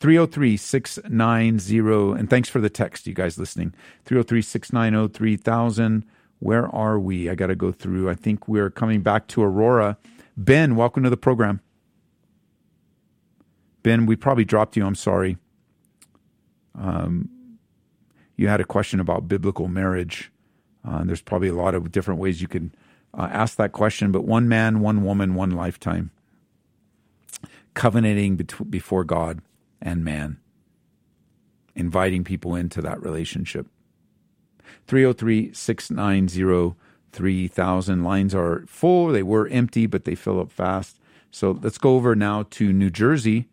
303 690, and thanks for the text, you guys listening. 303 690 3000. Where are we? I got to go through. I think we're coming back to Aurora. Ben, welcome to the program. Ben, we probably dropped you. I'm sorry. Um, you had a question about biblical marriage. Uh, there's probably a lot of different ways you can uh, ask that question, but one man, one woman, one lifetime, covenanting bet- before God and man, inviting people into that relationship. 303 690 3000. Lines are full. They were empty, but they fill up fast. So let's go over now to New Jersey.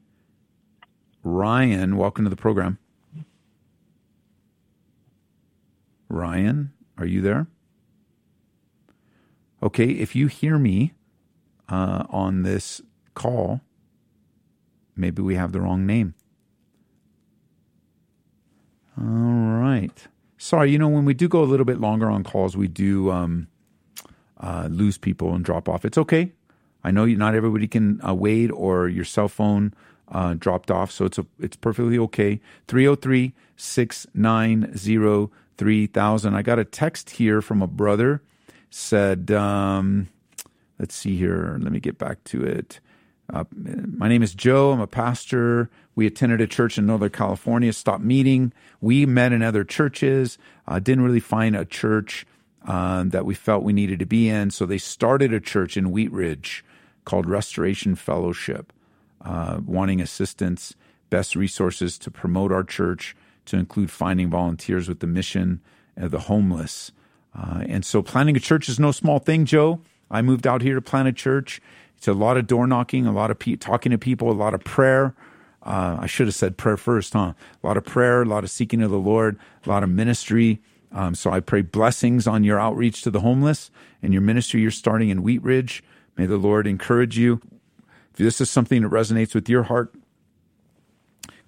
Ryan, welcome to the program. Ryan, are you there? Okay, if you hear me uh, on this call, maybe we have the wrong name. All right. Sorry, you know, when we do go a little bit longer on calls, we do um, uh, lose people and drop off. It's okay. I know you, not everybody can uh, wait or your cell phone uh, dropped off, so it's a, it's perfectly okay. 303 690 3000. I got a text here from a brother said, um, let's see here. Let me get back to it. Uh, my name is Joe. I'm a pastor. We attended a church in Northern California, stopped meeting. We met in other churches. Uh, didn't really find a church uh, that we felt we needed to be in. So they started a church in Wheat Ridge called Restoration Fellowship, uh, wanting assistance, best resources to promote our church, to include finding volunteers with the mission of the homeless. Uh, and so planning a church is no small thing, Joe. I moved out here to plant a church. It's a lot of door knocking, a lot of pe- talking to people, a lot of prayer. Uh, I should have said prayer first, huh? A lot of prayer, a lot of seeking of the Lord, a lot of ministry. Um, so I pray blessings on your outreach to the homeless and your ministry you're starting in Wheat Ridge. May the Lord encourage you. If this is something that resonates with your heart,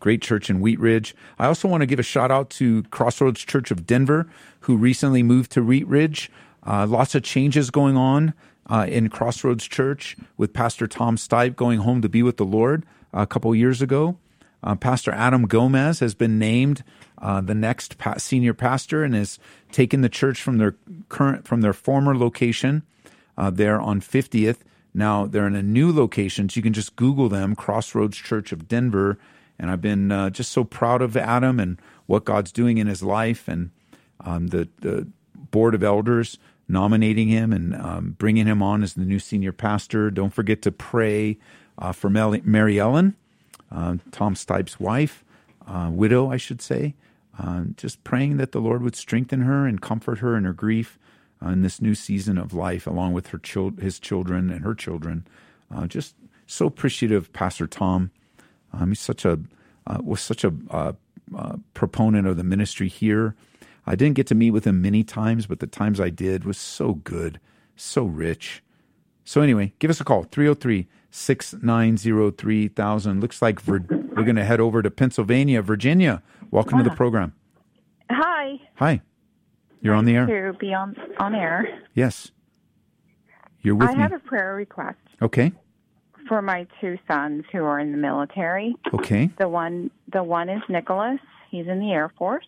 great church in Wheat Ridge. I also want to give a shout out to Crossroads Church of Denver, who recently moved to Wheat Ridge. Uh, lots of changes going on uh, in Crossroads Church with Pastor Tom Stipe going home to be with the Lord a couple years ago. Uh, pastor Adam Gomez has been named uh, the next pa- senior pastor and has taken the church from their current from their former location uh, there on 50th. Now they're in a new location, so you can just Google them, Crossroads Church of Denver. And I've been uh, just so proud of Adam and what God's doing in his life, and um, the the board of elders nominating him and um, bringing him on as the new senior pastor. Don't forget to pray uh, for Mary Ellen, uh, Tom Stipe's wife, uh, widow, I should say. Uh, just praying that the Lord would strengthen her and comfort her in her grief uh, in this new season of life, along with her chil- his children and her children. Uh, just so appreciative, Pastor Tom. Um, he's such a uh, was such a uh, uh, proponent of the ministry here. I didn't get to meet with him many times, but the times I did was so good, so rich. So anyway, give us a call 303 690 3000. Looks like we're, we're going to head over to Pennsylvania. Virginia, welcome to the ah. program. Hi. Hi. You're on the air. To be on on air. Yes. You're with I me. have a prayer request Okay. For my two sons who are in the military. Okay. The one the one is Nicholas. He's in the Air Force.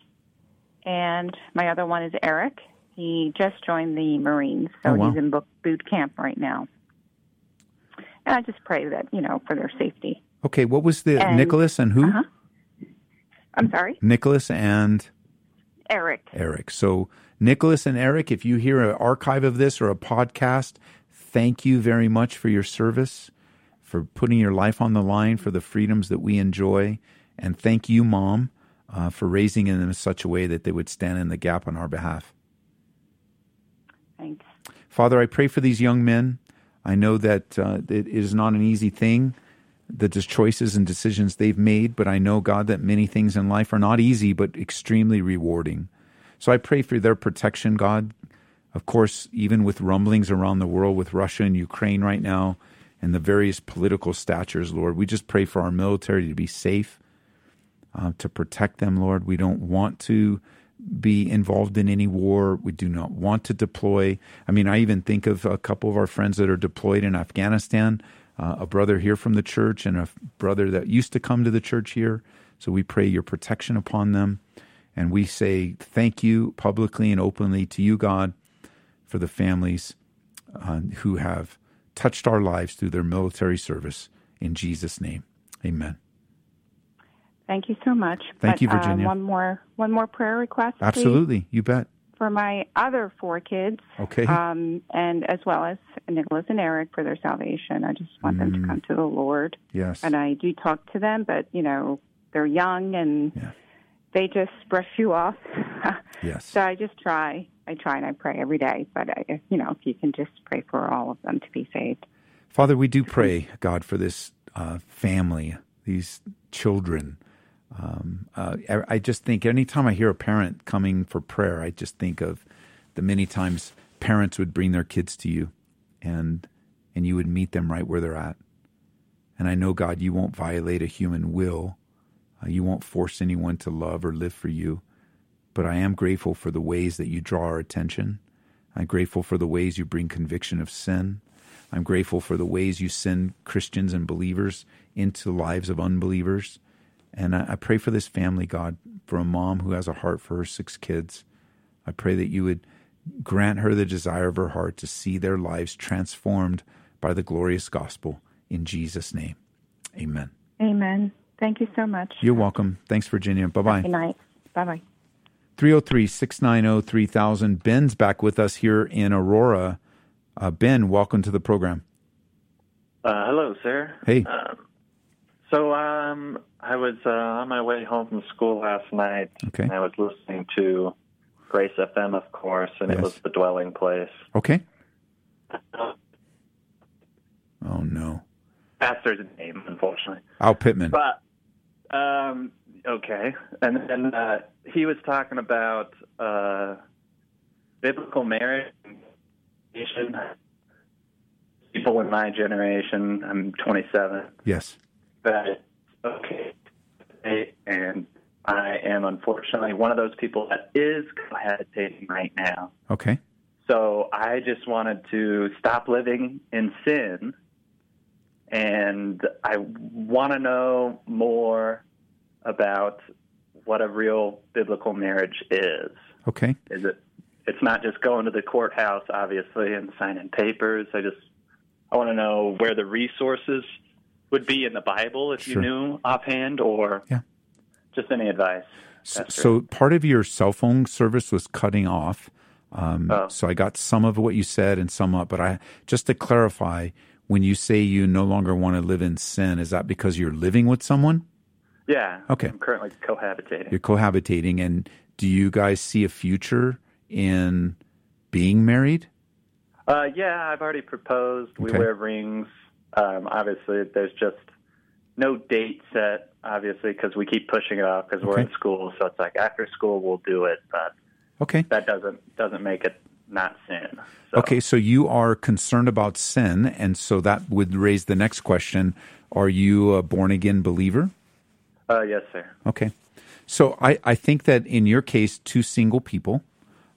And my other one is Eric. He just joined the Marines, so Oh, wow. he's in boot camp right now. And I just pray that, you know, for their safety. Okay. What was the And- Nicholas and who? Uh-huh. I'm sorry? Nicholas and Eric. Eric. So, Nicholas and Eric, if you hear an archive of this or a podcast, thank you very much for your service, for putting your life on the line for the freedoms that we enjoy. And thank you, Mom, uh, for raising them in such a way that they would stand in the gap on our behalf. Thanks. Father, I pray for these young men. I know that uh, it is not an easy thing, the choices and decisions they've made, but I know, God, that many things in life are not easy, but extremely rewarding. So I pray for their protection, God. Of course, even with rumblings around the world with Russia and Ukraine right now and the various political statures, Lord, we just pray for our military to be safe, uh, to protect them, Lord. We don't want to be involved in any war. We do not want to deploy. I mean, I even think of a couple of our friends that are deployed in Afghanistan, uh, a brother here from the church and a brother that used to come to the church here. So we pray your protection upon them. And we say thank you publicly and openly to you, God, for the families uh, who have touched our lives through their military service. In Jesus' name, amen. Thank you so much. Thank But, you, uh, Virginia. one more one more prayer request. please, Absolutely. You bet. for my other four kids. Okay. Um, and as well as Nicholas and Eric for their salvation. I just want them Mm. to come to the Lord. Yes. And I do talk to them, but you know they're young and they just brush you off. Yes. so I just try. I try and I pray every day. But I, you know, if you can just pray for all of them to be saved. Father, we do pray, God, for this uh, family, these children. Um, uh, I just think anytime I hear a parent coming for prayer, I just think of the many times parents would bring their kids to you, and and you would meet them right where they're at. And I know, God, you won't violate a human will. Uh, you won't force anyone to love or live for you. But I am grateful for the ways that you draw our attention. I'm grateful for the ways you bring conviction of sin. I'm grateful for the ways you send Christians and believers into the lives of unbelievers. And I, I pray for this family, God, for a mom who has a heart for her six kids. I pray that you would grant her the desire of her heart to see their lives transformed by the glorious gospel. In Jesus' name, amen. Amen. Thank you so much. You're welcome. Thanks, Virginia. Bye bye. Good night. Bye bye. 303 690 3000. Ben's back with us here in Aurora. Uh, ben, welcome to the program. Uh, hello, sir. Hey. Um, so um, I was uh, on my way home from school last night. Okay. And I was listening to Grace FM, of course, and it was the dwelling place. Okay. Oh, no. Pastor's name, unfortunately. Al Pittman. But um, okay, and then uh, he was talking about uh, biblical marriage. People in my generation, I'm 27. Yes. That okay, and I am unfortunately one of those people that is cohabitating right now. Okay. So I just wanted to stop living in sin, and I want to know more about what a real biblical marriage is. Okay. Is it? It's not just going to the courthouse, obviously, and signing papers. I just I want to know where the resources would be in the Bible, if Sure. you knew offhand, or Yeah. just any advice. So, so part of your cell phone service was cutting off. Um, Oh. So I got some of what you said and some up. But I just to clarify, when you say you no longer want to live in sin, is that because you're living with someone? Yeah, Okay. I'm currently cohabitating. You're cohabitating, and do you guys see a future in being married? Uh, yeah, I've already proposed. We wear rings. Um, obviously, there's just no date set, obviously, because we keep pushing it off because we're in school. So it's like after school we'll do it, but Okay. that doesn't doesn't make it not sin. So, Okay, so you are concerned about sin, and so that would raise the next question: Are you a born again believer? Uh, yes, sir. Okay. So I, I think that in your case, two single people,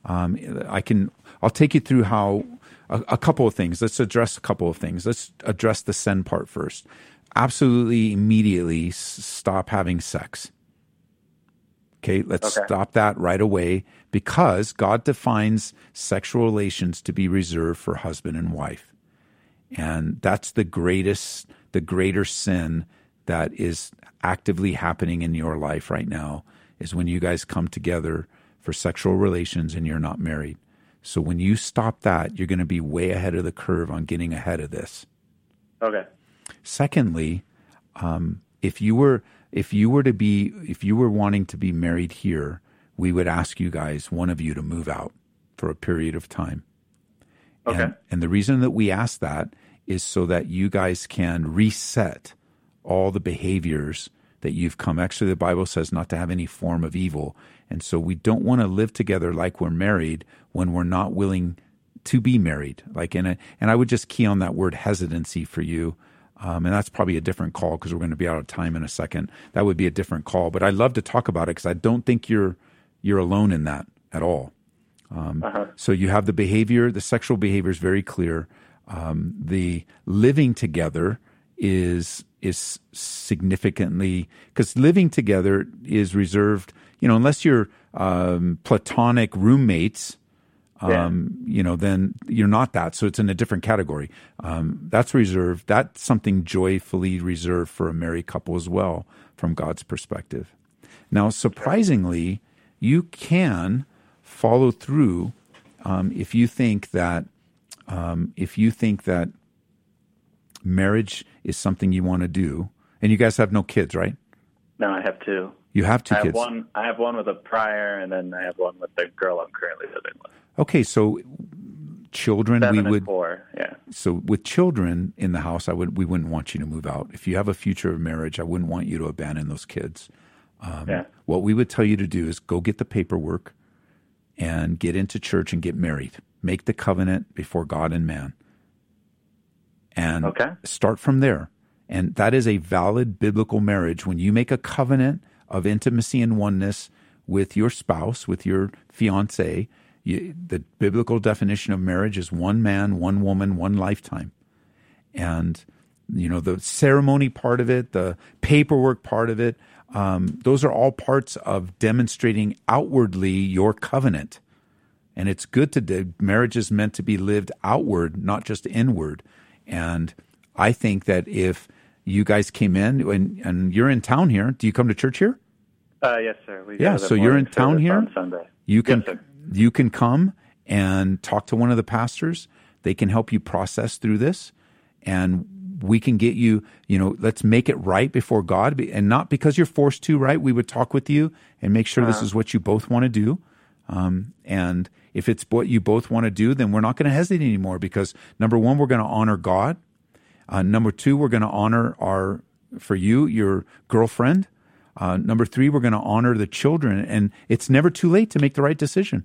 um, I can, I'll take you through how a, a couple of things. Let's address a couple of things. Let's address the sin part first. Absolutely immediately s- stop having sex. Okay, let's Okay. stop that right away because God defines sexual relations to be reserved for husband and wife. And that's the greatest, the greater sin that is actively happening in your life right now is when you guys come together for sexual relations and you're not married. So when you stop that, you're going to be way ahead of the curve on getting ahead of this. Okay. Secondly, um, if you were if you were to be if you were wanting to be married here, we would ask you guys, one of you, to move out for a period of time. Okay. And, and the reason that we ask that is so that you guys can reset all the behaviors that you've come. Actually, the Bible says not to have any form of evil. And so we don't want to live together like we're married when we're not willing to be married. Like in a, and I would just key on that word hesitancy for you. Um, and that's probably a different call because we're going to be out of time in a second. That would be a different call. But I'd love to talk about it because I don't think you're you're alone in that at all. Um, So you have the behavior, the sexual behavior is very clear. Um, the living together is is significantly because living together is reserved. You know, unless you're um, platonic roommates, um, you know, then you're not that. So it's in a different category. Um, that's reserved. That's something joyfully reserved for a married couple as well, from God's perspective. Now, surprisingly, you can follow through um, if you think that um, if you think that marriage is something you want to do, and you guys have no kids, right? No, I have two. You have two I have kids. one. I have one with a prior, and then I have one with the girl I'm currently living with. Okay, so children, Seven we would four. Yeah. So with children in the house, I would we wouldn't want you to move out. If you have a future of marriage, I wouldn't want you to abandon those kids. Um, Yeah. What we would tell you to do is go get the paperwork and get into church and get married. Make the covenant before God and man, and Okay. start from there. And that is a valid biblical marriage when you make a covenant of intimacy and oneness with your spouse, with your fiance. You, the biblical definition of marriage is one man, one woman, one lifetime. And, you know, the ceremony part of it, the paperwork part of it, um, those are all parts of demonstrating outwardly your covenant. And it's good to do. Marriage is meant to be lived outward, not just inward. And I think that if you guys came in and, and you're in town here, do you come to church here? Uh, yes, sir. We Yeah, go to the so you're in town here. Sunday. You can Yes, you can come and talk to one of the pastors. They can help you process through this, and we can get you. You know, let's make it right before God, and not because you're forced to. Right? We would talk with you and make sure this Uh-huh. is what you both want to do. Um, and if it's what you both want to do, then we're not going to hesitate anymore. Because number one, we're going to honor God. Uh, number two, we're going to honor our for you your girlfriend. Uh, number three, we're going to honor the children, and it's never too late to make the right decision.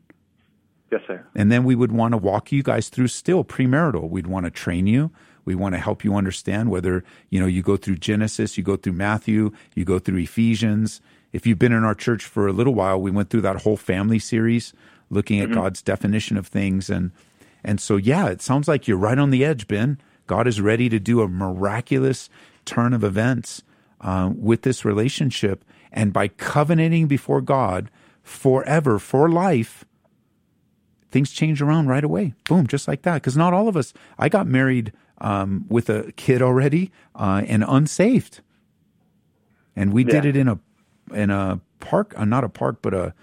Yes, sir. And then we would want to walk you guys through still premarital. We'd want to train you. We want to help you understand whether, you know, you go through Genesis, you go through Matthew, you go through Ephesians. If you've been in our church for a little while, we went through that whole family series looking at Mhm. God's definition of things and and so yeah, it sounds like you're right on the edge, Ben. God is ready to do a miraculous turn of events uh, with this relationship and by covenanting before God forever for life things change around right away. Boom, just like that. Because not all of us. I got married um, with a kid already uh, and unsaved, and we did it in a in a park, uh, not a park, but a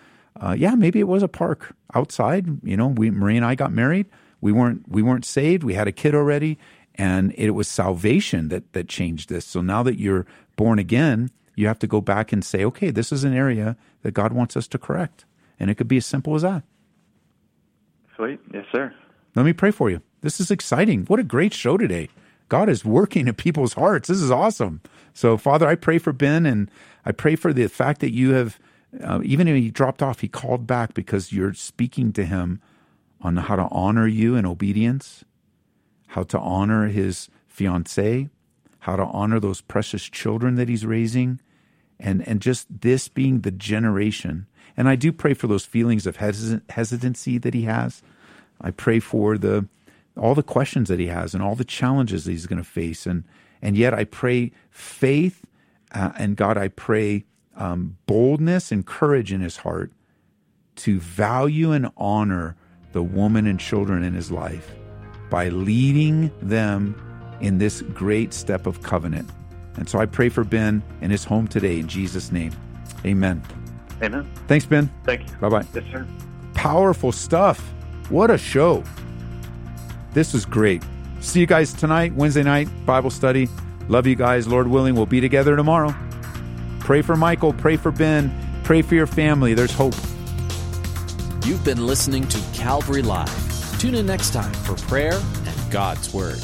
uh, yeah, maybe it was a park outside. You know, we Marie and I got married. We weren't we weren't saved. We had a kid already, and it was salvation that that changed this. So now that you're born again, you have to go back and say, okay, this is an area that God wants us to correct, and it could be as simple as that. Sweet. Yes, sir. Let me pray for you. This is exciting. What a great show today. God is working in people's hearts. This is awesome. So, Father, I pray for Ben and I pray for the fact that you have, uh, even if he dropped off, he called back because you're speaking to him on how to honor you in obedience, how to honor his fiancee, how to honor those precious children that he's raising, and, and just this being the generation. And I do pray for those feelings of hesit- hesitancy that he has. I pray for the all the questions that he has and all the challenges that he's going to face, and and yet I pray faith, uh, and God, I pray um, boldness and courage in his heart to value and honor the woman and children in his life by leading them in this great step of covenant. And so I pray for Ben and his home today in Jesus' name. Amen. Amen. Thanks, Ben. Thank you. Bye bye. Yes, sir. Powerful stuff. What a show. This is great. See you guys tonight, Wednesday night, Bible study. Love you guys. Lord willing, we'll be together tomorrow. Pray for Michael. Pray for Ben. Pray for your family. There's hope. You've been listening to Calvary Live. Tune in next time for prayer and God's Word.